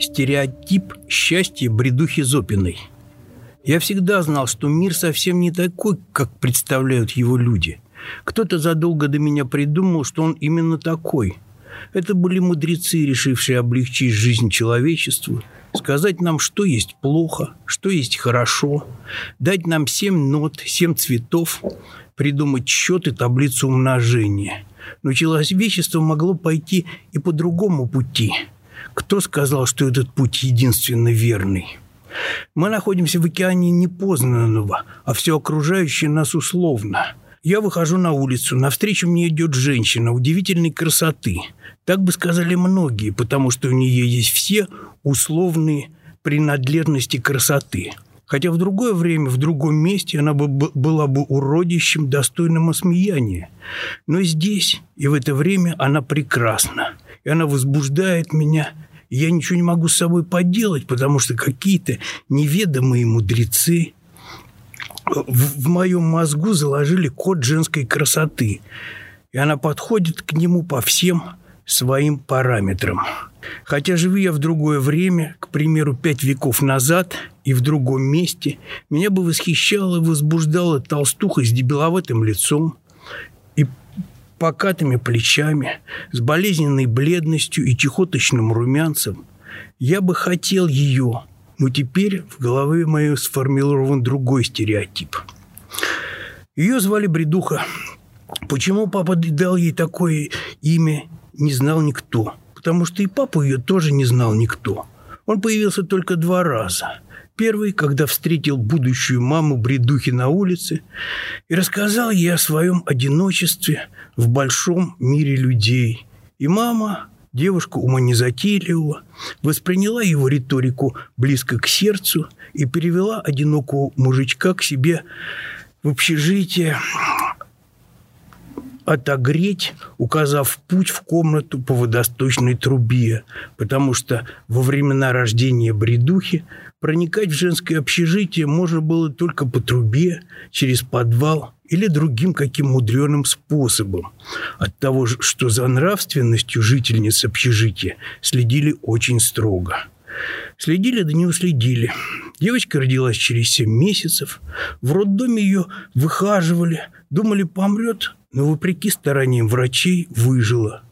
Стереотип счастья бредухи Зопиной. Я всегда знал, что мир совсем не такой, как представляют его люди. Кто-то задолго до меня придумал, что он именно такой. Это были мудрецы, решившие облегчить жизнь человечеству, сказать нам, что есть плохо, что есть хорошо, дать нам семь нот, семь цветов, придумать счет и таблицу умножения. Но человечество могло пойти и по другому пути – кто сказал, что этот путь единственно верный? Мы находимся в океане непознанного, а все окружающее нас условно. Я выхожу на улицу, навстречу мне идет женщина удивительной красоты. Так бы сказали многие, потому что у нее есть все условные принадлежности красоты. Хотя в другое время, в другом месте она бы была бы уродищем, достойным осмеяния. Но здесь и в это время она прекрасна, и она возбуждает меня – я ничего не могу с собой поделать, потому что какие-то неведомые мудрецы в, в моем мозгу заложили код женской красоты. И она подходит к нему по всем своим параметрам. Хотя живу я в другое время, к примеру, пять веков назад и в другом месте, меня бы восхищала и возбуждала толстуха с дебиловатым лицом и покатыми плечами, с болезненной бледностью и чехоточным румянцем. Я бы хотел ее, но теперь в голове моей сформирован другой стереотип. Ее звали Бредуха. Почему папа дал ей такое имя, не знал никто. Потому что и папу ее тоже не знал никто. Он появился только два раза – Первый, когда встретил будущую маму Бредухи на улице и рассказал ей о своем одиночестве в большом мире людей. И мама, девушка ума незатейливого, восприняла его риторику близко к сердцу и перевела одинокого мужичка к себе в общежитие отогреть, указав путь в комнату по водосточной трубе, потому что во времена рождения бредухи проникать в женское общежитие можно было только по трубе, через подвал или другим каким мудреным способом. От того, что за нравственностью жительниц общежития следили очень строго. Следили да не уследили. Девочка родилась через семь месяцев. В роддоме ее выхаживали. Думали, помрет, но вопреки стараниям врачей выжила.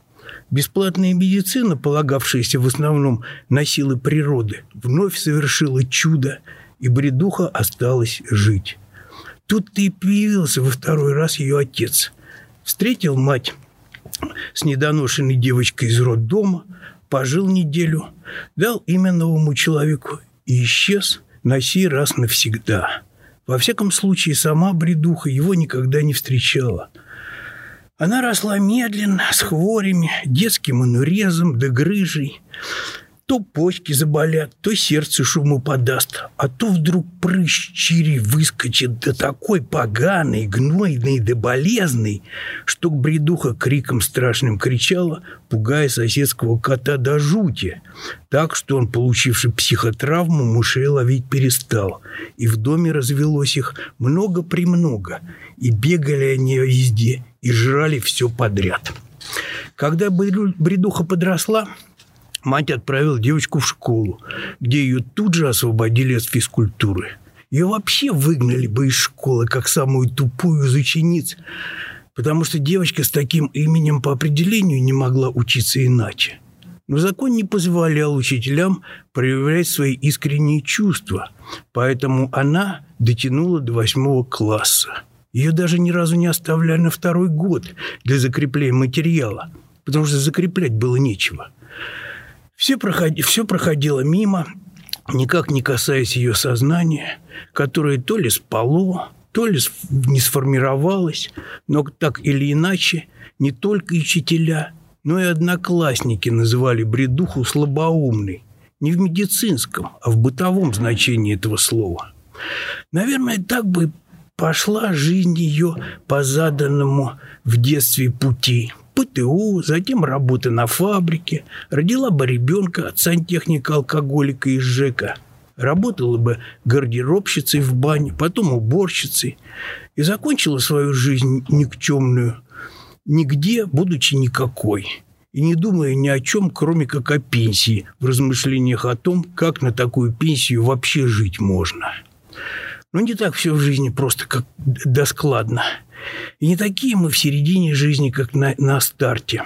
Бесплатная медицина, полагавшаяся в основном на силы природы, вновь совершила чудо, и бредуха осталась жить. Тут-то и появился во второй раз ее отец. Встретил мать с недоношенной девочкой из роддома, пожил неделю, дал имя новому человеку и исчез на сей раз навсегда. Во всяком случае, сама бредуха его никогда не встречала – она росла медленно, с хворями, детским анурезом да грыжей. То почки заболят, то сердце шуму подаст, а то вдруг прыщ чири выскочит да такой поганый, гнойный да болезный, что бредуха криком страшным кричала, пугая соседского кота до жути, так что он, получивший психотравму, мышей ловить перестал, и в доме развелось их много-премного, и бегали они везде, и жрали все подряд. Когда бредуха подросла, мать отправила девочку в школу, где ее тут же освободили от физкультуры. Ее вообще выгнали бы из школы, как самую тупую из учениц, потому что девочка с таким именем по определению не могла учиться иначе. Но закон не позволял учителям проявлять свои искренние чувства, поэтому она дотянула до восьмого класса. Ее даже ни разу не оставляли на второй год для закрепления материала, потому что закреплять было нечего. Все, проходи, все проходило мимо, никак не касаясь ее сознания, которое то ли спало, то ли не сформировалось, но так или иначе не только учителя, но и одноклассники называли бредуху слабоумной. Не в медицинском, а в бытовом значении этого слова. Наверное, так бы пошла жизнь ее по заданному в детстве пути. ПТУ, затем работа на фабрике, родила бы ребенка от сантехника-алкоголика из ЖЭКа, работала бы гардеробщицей в бане, потом уборщицей и закончила свою жизнь никчемную нигде, будучи никакой, и не думая ни о чем, кроме как о пенсии, в размышлениях о том, как на такую пенсию вообще жить можно. Но не так все в жизни просто как да складно. И не такие мы в середине жизни, как на, на старте.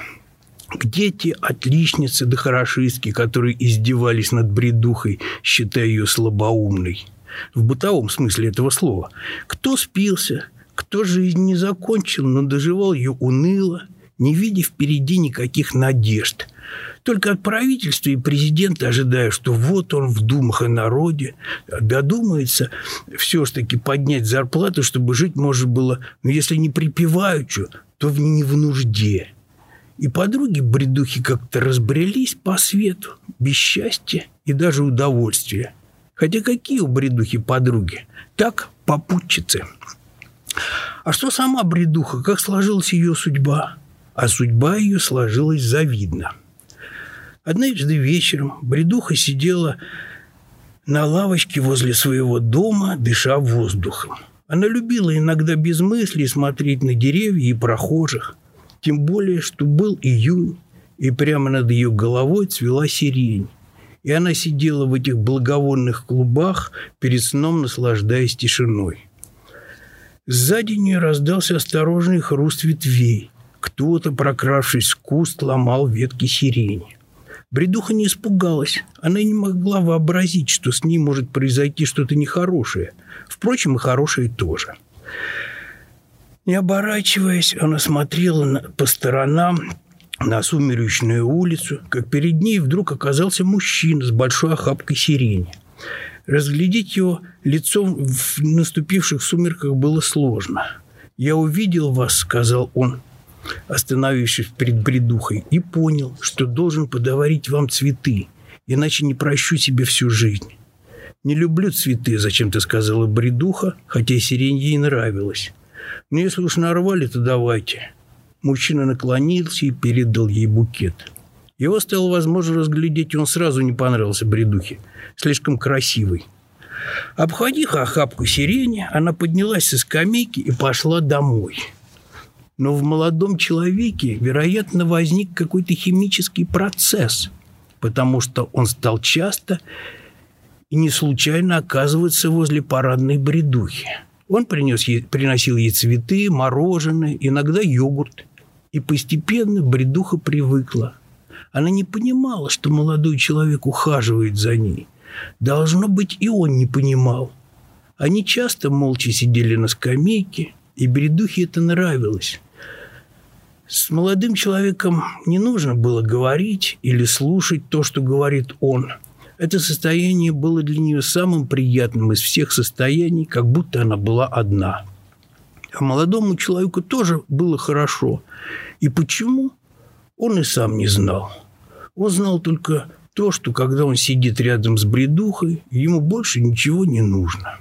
Где те отличницы да хорошистки, которые издевались над бредухой, считая ее слабоумной? В бытовом смысле этого слова. Кто спился, кто жизнь не закончил, но доживал ее уныло, не видя впереди никаких надежд. Только от правительства и президента ожидаю, что вот он в думах о народе додумается все-таки поднять зарплату, чтобы жить можно было, ну, если не припеваючи, то в не в нужде. И подруги-бредухи как-то разбрелись по свету, без счастья и даже удовольствия. Хотя какие у бредухи подруги? Так, попутчицы. А что сама бредуха? Как сложилась ее судьба? А судьба ее сложилась завидно. Однажды вечером бредуха сидела на лавочке возле своего дома, дыша воздухом. Она любила иногда без мыслей смотреть на деревья и прохожих. Тем более, что был июнь, и прямо над ее головой цвела сирень. И она сидела в этих благовонных клубах, перед сном наслаждаясь тишиной. Сзади нее раздался осторожный хруст ветвей. Кто-то, прокравшись в куст, ломал ветки сирени. Бредуха не испугалась. Она не могла вообразить, что с ней может произойти что-то нехорошее. Впрочем, и хорошее тоже. Не оборачиваясь, она смотрела на, по сторонам на сумеречную улицу, как перед ней вдруг оказался мужчина с большой охапкой сирени. Разглядеть его лицом в наступивших сумерках было сложно. «Я увидел вас», — сказал он, остановившись перед бредухой, и понял, что должен подарить вам цветы, иначе не прощу себе всю жизнь. «Не люблю цветы», — зачем-то сказала бредуха, хотя сирень ей нравилась. «Но если уж нарвали, то давайте». Мужчина наклонился и передал ей букет. Его стало возможно разглядеть, и он сразу не понравился бредухе. Слишком красивый. Обходив охапку сирени, она поднялась со скамейки и пошла домой. Но в молодом человеке, вероятно, возник какой-то химический процесс, потому что он стал часто и не случайно оказываться возле парадной бредухи. Он принес ей, приносил ей цветы, мороженое, иногда йогурт. И постепенно бредуха привыкла. Она не понимала, что молодой человек ухаживает за ней. Должно быть, и он не понимал. Они часто молча сидели на скамейке, и бредухе это нравилось. С молодым человеком не нужно было говорить или слушать то, что говорит он. Это состояние было для нее самым приятным из всех состояний, как будто она была одна. А молодому человеку тоже было хорошо. И почему, он и сам не знал. Он знал только то, что когда он сидит рядом с бредухой, ему больше ничего не нужно.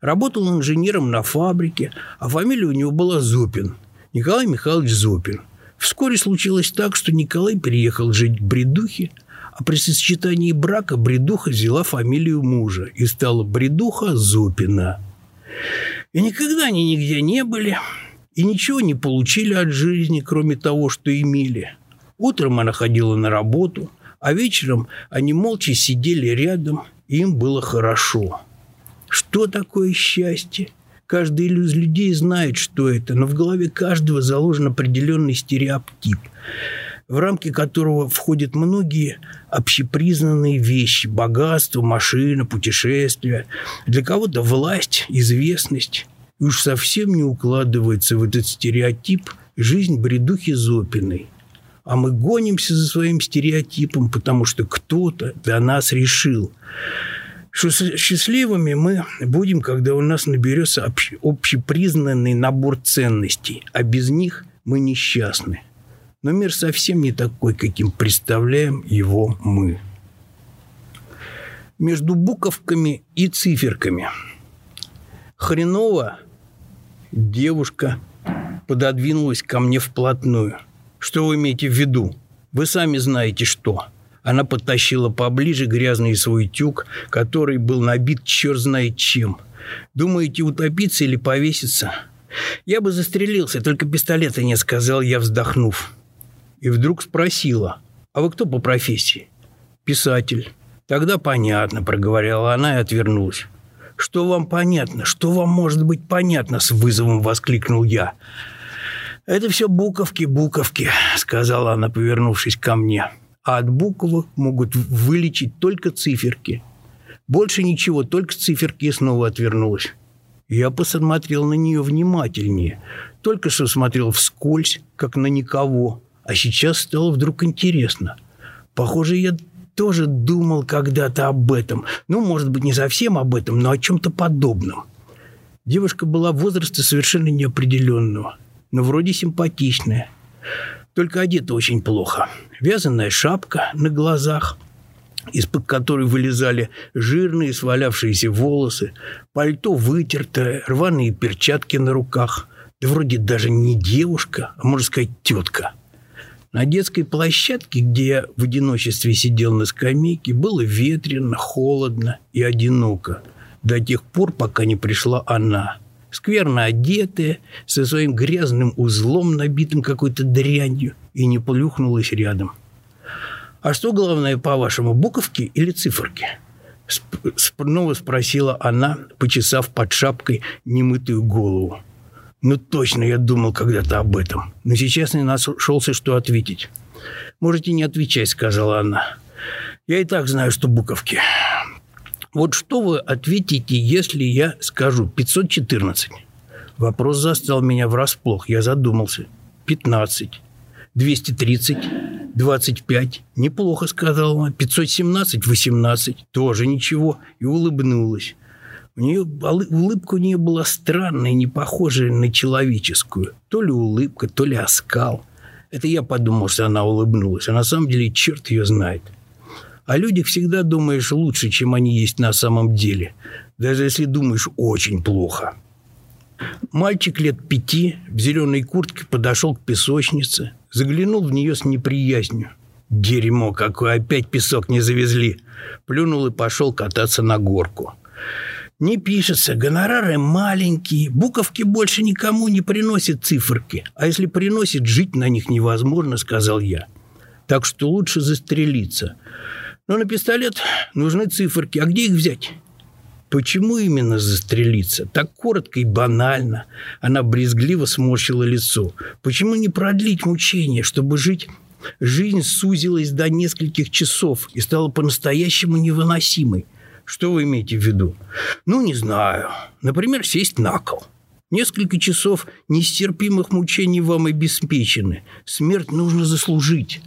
Работал инженером на фабрике, а фамилия у него была Зопин. Николай Михайлович Зопин. Вскоре случилось так, что Николай переехал жить к бредухе, а при сочетании брака бредуха взяла фамилию мужа и стала бредуха Зопина. И никогда они нигде не были, и ничего не получили от жизни, кроме того, что имели. Утром она ходила на работу, а вечером они молча сидели рядом, и им было хорошо. Что такое счастье? Каждый из людей знает, что это, но в голове каждого заложен определенный стереотип, в рамки которого входят многие общепризнанные вещи – богатство, машина, путешествия. Для кого-то власть, известность. И уж совсем не укладывается в этот стереотип жизнь бредухи Зопиной – а мы гонимся за своим стереотипом, потому что кто-то для нас решил, что счастливыми мы будем, когда у нас наберется общ, общепризнанный набор ценностей, а без них мы несчастны. Но мир совсем не такой, каким представляем его мы. Между буковками и циферками. Хреново девушка пододвинулась ко мне вплотную – что вы имеете в виду? Вы сами знаете, что. Она подтащила поближе грязный свой тюк, который был набит черт знает чем. Думаете, утопиться или повеситься? Я бы застрелился, только пистолета не сказал я, вздохнув. И вдруг спросила, а вы кто по профессии? Писатель. Тогда понятно, проговорила она и отвернулась. Что вам понятно? Что вам может быть понятно? С вызовом воскликнул я. Это все буковки, буковки, сказала она, повернувшись ко мне. А от буквок могут вылечить только циферки. Больше ничего, только циферки и снова отвернулась. Я посмотрел на нее внимательнее. Только что смотрел вскользь, как на никого. А сейчас стало вдруг интересно. Похоже, я тоже думал когда-то об этом. Ну, может быть, не совсем об этом, но о чем-то подобном. Девушка была возраста совершенно неопределенного, но вроде симпатичная. Только одета очень плохо. Вязаная шапка на глазах – из-под которой вылезали жирные свалявшиеся волосы, пальто вытертое, рваные перчатки на руках. Да вроде даже не девушка, а, можно сказать, тетка. На детской площадке, где я в одиночестве сидел на скамейке, было ветрено, холодно и одиноко. До тех пор, пока не пришла она. Скверно одетая, со своим грязным узлом, набитым какой-то дрянью, и не плюхнулась рядом. «А что главное, по-вашему, буковки или циферки?» Снова спросила она, почесав под шапкой немытую голову. «Ну точно, я думал когда-то об этом. Но сейчас не нашелся, что ответить». «Можете не отвечать», — сказала она. «Я и так знаю, что буковки. Вот что вы ответите, если я скажу 514?» Вопрос застал меня врасплох. Я задумался. «15. 230. 25. Неплохо, сказала она. 517, 18. Тоже ничего. И улыбнулась. У нее улыбка у нее была странная, не похожая на человеческую. То ли улыбка, то ли оскал. Это я подумал, что она улыбнулась. А на самом деле черт ее знает. О людях всегда думаешь лучше, чем они есть на самом деле. Даже если думаешь очень плохо. Мальчик лет пяти в зеленой куртке подошел к песочнице, заглянул в нее с неприязнью. «Дерьмо какое! Опять песок не завезли!» Плюнул и пошел кататься на горку. «Не пишется, гонорары маленькие, буковки больше никому не приносят циферки, а если приносит, жить на них невозможно», — сказал я. «Так что лучше застрелиться. Но на пистолет нужны циферки, а где их взять?» Почему именно застрелиться? Так коротко и банально. Она брезгливо сморщила лицо. Почему не продлить мучение, чтобы жить... Жизнь сузилась до нескольких часов и стала по-настоящему невыносимой. Что вы имеете в виду? Ну, не знаю. Например, сесть на кол. Несколько часов нестерпимых мучений вам обеспечены. Смерть нужно заслужить.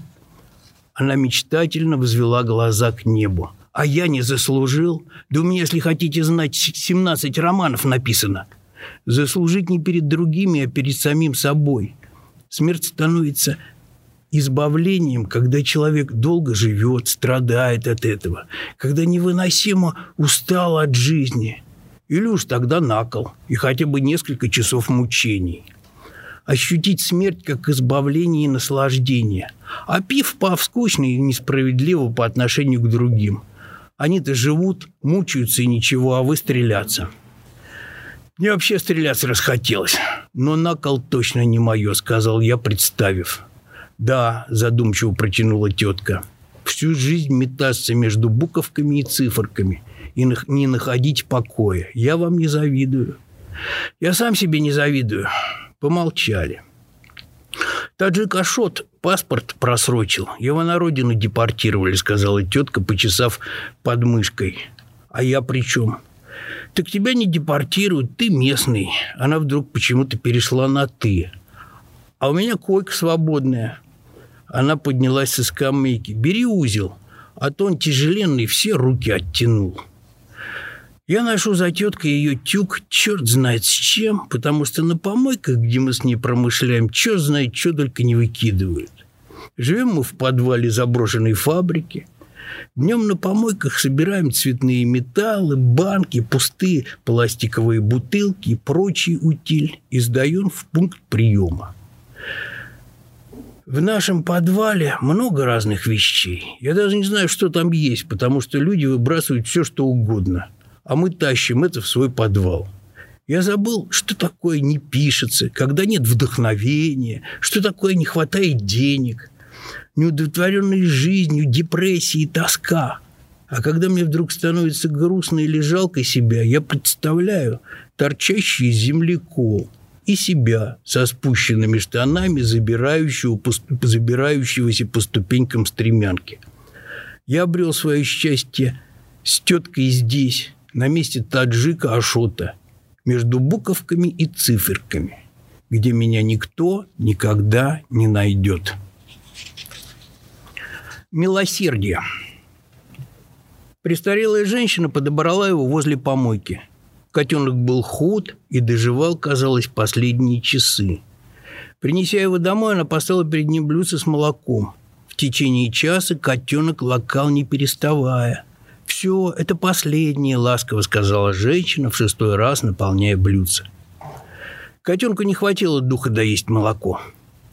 Она мечтательно возвела глаза к небу. А я не заслужил? Да у меня, если хотите знать, 17 романов написано. Заслужить не перед другими, а перед самим собой. Смерть становится избавлением, когда человек долго живет, страдает от этого, когда невыносимо устал от жизни. Или уж тогда накол и хотя бы несколько часов мучений. Ощутить смерть как избавление и наслаждение. А пив-пав скучно и несправедливо по отношению к другим – они-то живут, мучаются и ничего, а вы стреляться. Мне вообще стреляться расхотелось. Но накол точно не мое, сказал я, представив. Да, задумчиво протянула тетка. Всю жизнь метаться между буковками и циферками и не находить покоя. Я вам не завидую. Я сам себе не завидую. Помолчали. Таджик Ашот паспорт просрочил. Его на родину депортировали, сказала тетка, почесав подмышкой. А я при чем? Так тебя не депортируют, ты местный. Она вдруг почему-то перешла на «ты». А у меня койка свободная. Она поднялась со скамейки. Бери узел, а то он тяжеленный, все руки оттянул. Я ношу за теткой ее тюк, черт знает с чем, потому что на помойках, где мы с ней промышляем, черт знает, что только не выкидывают. Живем мы в подвале заброшенной фабрики. Днем на помойках собираем цветные металлы, банки, пустые пластиковые бутылки и прочий утиль и сдаем в пункт приема. В нашем подвале много разных вещей. Я даже не знаю, что там есть, потому что люди выбрасывают все, что угодно – а мы тащим это в свой подвал. Я забыл, что такое не пишется, когда нет вдохновения, что такое не хватает денег, неудовлетворенной жизнью, депрессия и тоска. А когда мне вдруг становится грустно или жалко себя, я представляю торчащий из земли кол и себя со спущенными штанами, забирающего, забирающегося по ступенькам стремянки. Я обрел свое счастье с теткой здесь, на месте таджика Ашота – между буковками и циферками, где меня никто никогда не найдет. Милосердие. Престарелая женщина подобрала его возле помойки. Котенок был худ и доживал, казалось, последние часы. Принеся его домой, она поставила перед ним блюдце с молоком. В течение часа котенок лакал не переставая – «Все, это последнее», — ласково сказала женщина, в шестой раз наполняя блюдце. Котенку не хватило духа доесть молоко.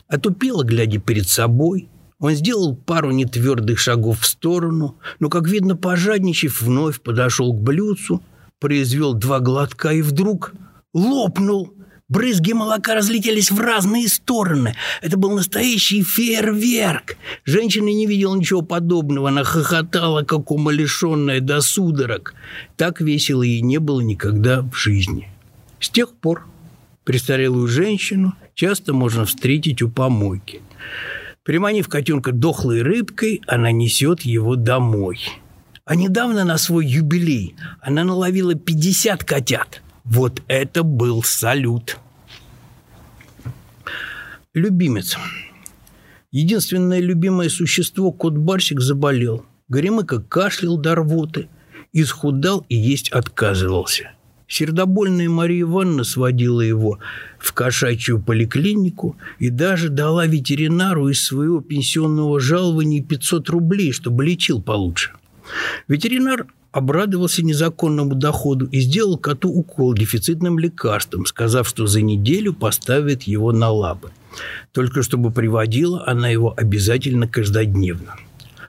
Отупело, глядя перед собой. Он сделал пару нетвердых шагов в сторону, но, как видно, пожадничав, вновь подошел к блюдцу, произвел два глотка и вдруг лопнул. Брызги молока разлетелись в разные стороны. Это был настоящий фейерверк. Женщина не видела ничего подобного. Она хохотала, как умалишенная до судорог. Так весело ей не было никогда в жизни. С тех пор престарелую женщину часто можно встретить у помойки. Приманив котенка дохлой рыбкой, она несет его домой. А недавно на свой юбилей она наловила 50 котят – вот это был салют. Любимец. Единственное любимое существо, кот-барсик, заболел. Горемыка кашлял до рвоты, исхудал и есть отказывался. Сердобольная Мария Ивановна сводила его в кошачью поликлинику и даже дала ветеринару из своего пенсионного жалования 500 рублей, чтобы лечил получше. Ветеринар обрадовался незаконному доходу и сделал коту укол дефицитным лекарством, сказав, что за неделю поставит его на лапы. Только чтобы приводила она его обязательно каждодневно.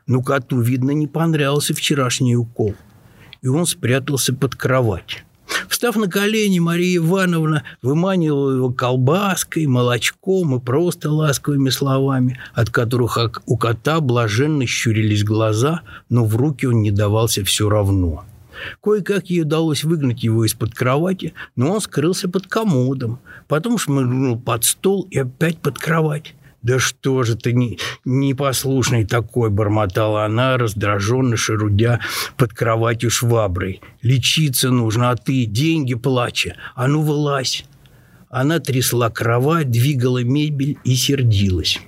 Но коту, видно, не понравился вчерашний укол, и он спрятался под кровать. Встав на колени, Мария Ивановна выманивала его колбаской, молочком и просто ласковыми словами, от которых у кота блаженно щурились глаза, но в руки он не давался все равно. Кое-как ей удалось выгнать его из-под кровати, но он скрылся под комодом, потом шмыгнул под стол и опять под кровать. «Да что же ты не, непослушный такой!» – бормотала она, раздраженно шерудя под кроватью шваброй. «Лечиться нужно, а ты деньги плача. А ну, вылазь!» Она трясла кровать, двигала мебель и сердилась.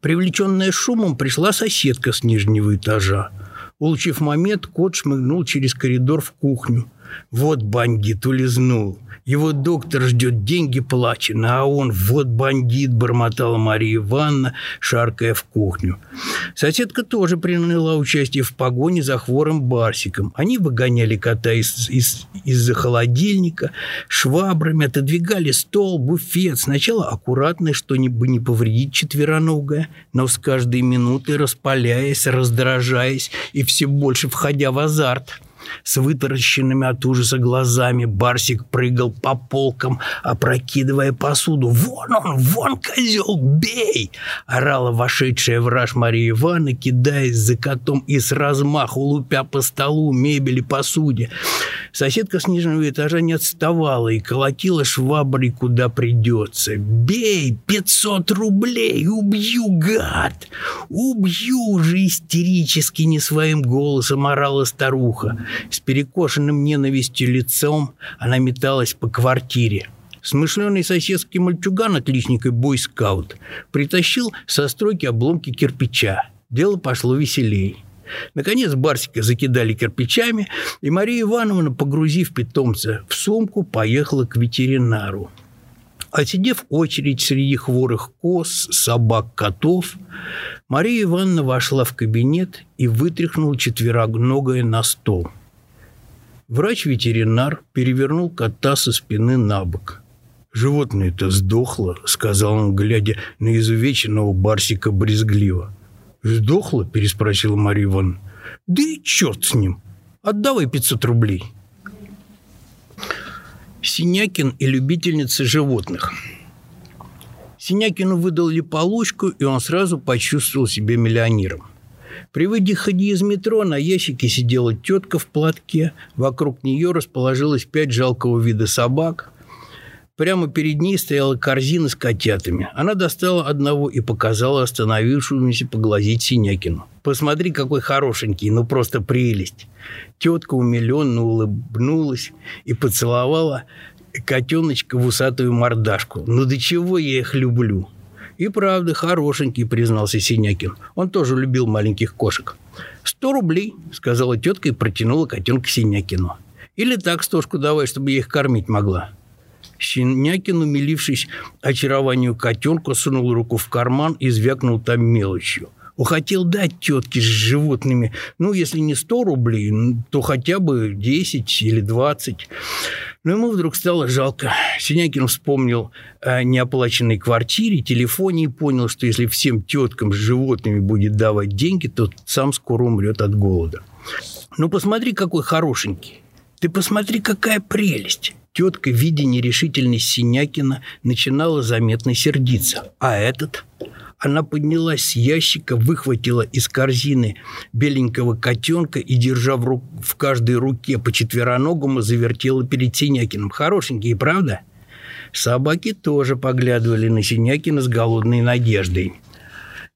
Привлеченная шумом, пришла соседка с нижнего этажа. Улучив момент, кот шмыгнул через коридор в кухню. Вот бандит улизнул. Его доктор ждет, деньги плачены, а он вот бандит, бормотала Мария Ивановна, шаркая в кухню. Соседка тоже приняла участие в погоне за хворым Барсиком. Они выгоняли кота из, из, из-за холодильника, швабрами отодвигали стол, буфет. Сначала аккуратно, чтобы не повредить четвероногое, но с каждой минутой распаляясь, раздражаясь и все больше входя в азарт. С вытаращенными от ужаса глазами Барсик прыгал по полкам, опрокидывая посуду. «Вон он! Вон козел! Бей!» Орала вошедшая враж Мария Ивановна, кидаясь за котом и с размаху лупя по столу, мебели, посуде. Соседка с нижнего этажа не отставала и колотила шваброй куда придется. «Бей! Пятьсот рублей! Убью, гад! Убью же!» истерически не своим голосом орала старуха. С перекошенным ненавистью лицом она металась по квартире. Смышленый соседский мальчуган, отличник и бойскаут, притащил со стройки обломки кирпича. Дело пошло веселей. Наконец Барсика закидали кирпичами, и Мария Ивановна, погрузив питомца в сумку, поехала к ветеринару. Отсидев очередь среди хворых коз, собак, котов, Мария Ивановна вошла в кабинет и вытряхнула четвероногое на стол – Врач-ветеринар перевернул кота со спины на бок. «Животное-то сдохло», — сказал он, глядя на изувеченного барсика брезгливо. «Сдохло?» — переспросила Мария Ивановна. «Да и черт с ним! Отдавай 500 рублей!» Синякин и любительница животных. Синякину выдали получку, и он сразу почувствовал себя миллионером. При выходе из метро на ящике сидела тетка в платке, вокруг нее расположилось пять жалкого вида собак. Прямо перед ней стояла корзина с котятами. Она достала одного и показала остановившемуся поглазеть Синякину. «Посмотри, какой хорошенький, ну просто прелесть!» Тетка умиленно улыбнулась и поцеловала котеночка в усатую мордашку. «Ну до чего я их люблю!» «И правда, хорошенький», — признался Синякин. Он тоже любил маленьких кошек. «Сто рублей», — сказала тетка и протянула котенка Синякину. «Или так стошку давай, чтобы я их кормить могла». Щенякин, умилившись очарованию котенка, сунул руку в карман и звякнул там мелочью. Хотел дать тетке с животными, ну, если не 100 рублей, то хотя бы 10 или 20. Но ему вдруг стало жалко. Синякин вспомнил о неоплаченной квартире, телефоне и понял, что если всем теткам с животными будет давать деньги, то сам скоро умрет от голода. Ну, посмотри, какой хорошенький. Ты посмотри, какая прелесть. Тетка, видя нерешительность Синякина, начинала заметно сердиться. А этот? Она поднялась с ящика, выхватила из корзины беленького котенка и, держа в, рук, в каждой руке по четвероногому, завертела перед Синякиным. Хорошенький, правда? Собаки тоже поглядывали на Синякина с голодной надеждой.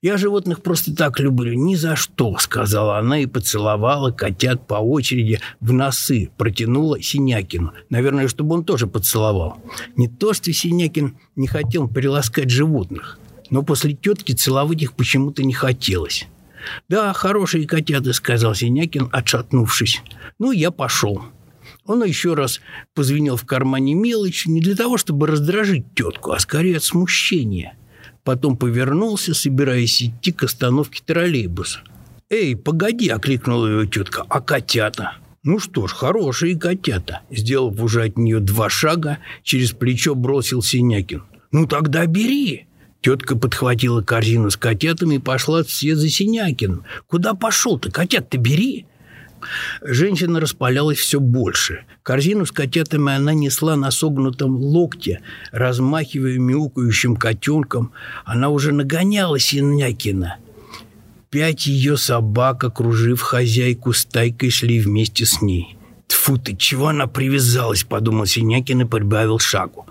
«Я животных просто так люблю, ни за что», — сказала она и поцеловала котят по очереди в носы, протянула Синякину. Наверное, чтобы он тоже поцеловал. Не то, что Синякин не хотел приласкать животных, но после тетки целовать их почему-то не хотелось. «Да, хорошие котята», — сказал Синякин, отшатнувшись. «Ну, я пошел». Он еще раз позвенел в кармане мелочь не для того, чтобы раздражить тетку, а скорее от смущения — Потом повернулся, собираясь идти к остановке троллейбуса. «Эй, погоди!» – окликнула его тетка. «А котята?» «Ну что ж, хорошие котята!» Сделав уже от нее два шага, через плечо бросил Синякин. «Ну тогда бери!» Тетка подхватила корзину с котятами и пошла вслед за Синякиным. «Куда пошел-то? Котят-то бери!» Женщина распалялась все больше. Корзину с котятами она несла на согнутом локте, размахивая мяукающим котенком. Она уже нагоняла Синякина. Пять ее собак, окружив хозяйку, стайкой шли вместе с ней. Тфу ты, чего она привязалась, подумал Синякин и прибавил шагу.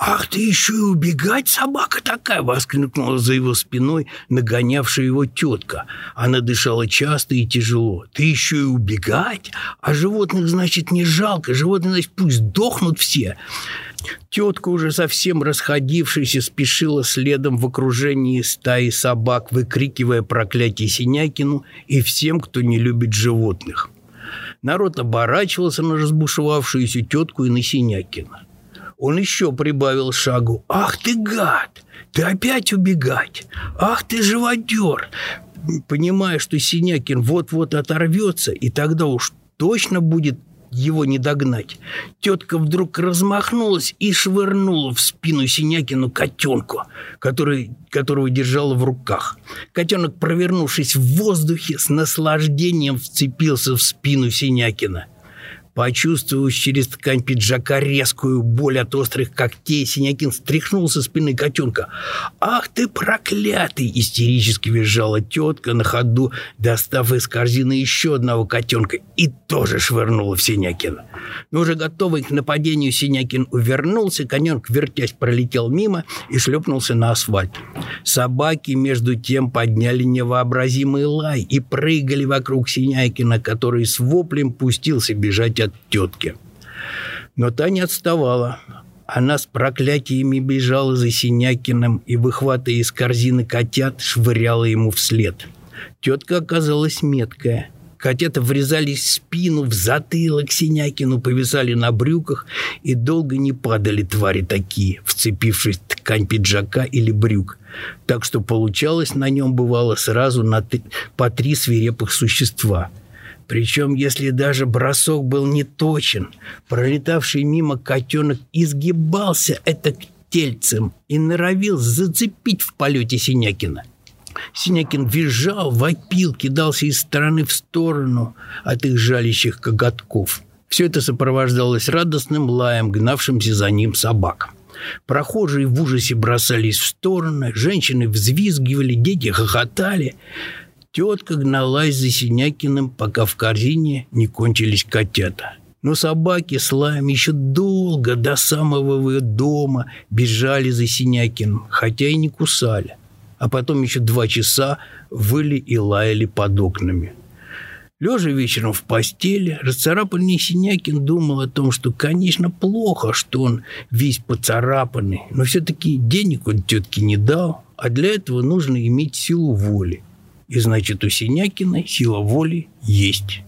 «Ах, ты еще и убегать, собака такая!» — воскликнула за его спиной нагонявшая его тетка. Она дышала часто и тяжело. «Ты еще и убегать? А животных, значит, не жалко. Животных, значит, пусть дохнут все!» Тетка, уже совсем расходившаяся, спешила следом в окружении стаи собак, выкрикивая проклятие Синякину и всем, кто не любит животных. Народ оборачивался на разбушевавшуюся тетку и на Синякина. Он еще прибавил шагу. «Ах ты гад! Ты опять убегать! Ах ты живодер!» Понимая, что Синякин вот-вот оторвется, и тогда уж точно будет его не догнать. Тетка вдруг размахнулась и швырнула в спину Синякину котенку, который, которого держала в руках. Котенок, провернувшись в воздухе, с наслаждением вцепился в спину Синякина – Почувствовав через ткань пиджака резкую боль от острых когтей, Синякин стряхнул со спины котенка. «Ах ты проклятый!» – истерически визжала тетка на ходу, достав из корзины еще одного котенка и тоже швырнула в Синякина. Но уже готовый к нападению Синякин увернулся, конек, вертясь, пролетел мимо и шлепнулся на асфальт. Собаки, между тем, подняли невообразимый лай и прыгали вокруг Синякина, который с воплем пустился бежать от тетки. Но та не отставала. Она с проклятиями бежала за Синякиным и, выхватывая из корзины котят, швыряла ему вслед. Тетка оказалась меткая. Котята врезались в спину, в затылок Синякину, повисали на брюках и долго не падали твари такие, вцепившись в ткань пиджака или брюк. Так что получалось на нем бывало сразу на три, по три свирепых существа – причем, если даже бросок был не точен, пролетавший мимо котенок изгибался это тельцем и норовил зацепить в полете Синякина. Синякин визжал, вопил, кидался из стороны в сторону от их жалящих коготков. Все это сопровождалось радостным лаем, гнавшимся за ним собак. Прохожие в ужасе бросались в стороны, женщины взвизгивали, дети хохотали. Тетка гналась за Синякиным, пока в корзине не кончились котята. Но собаки с лаем еще долго до самого дома бежали за Синякиным, хотя и не кусали. А потом еще два часа выли и лаяли под окнами. Лежа вечером в постели, расцарапанный Синякин думал о том, что, конечно, плохо, что он весь поцарапанный, но все-таки денег он тетке не дал, а для этого нужно иметь силу воли. И значит, у Синякина сила воли есть.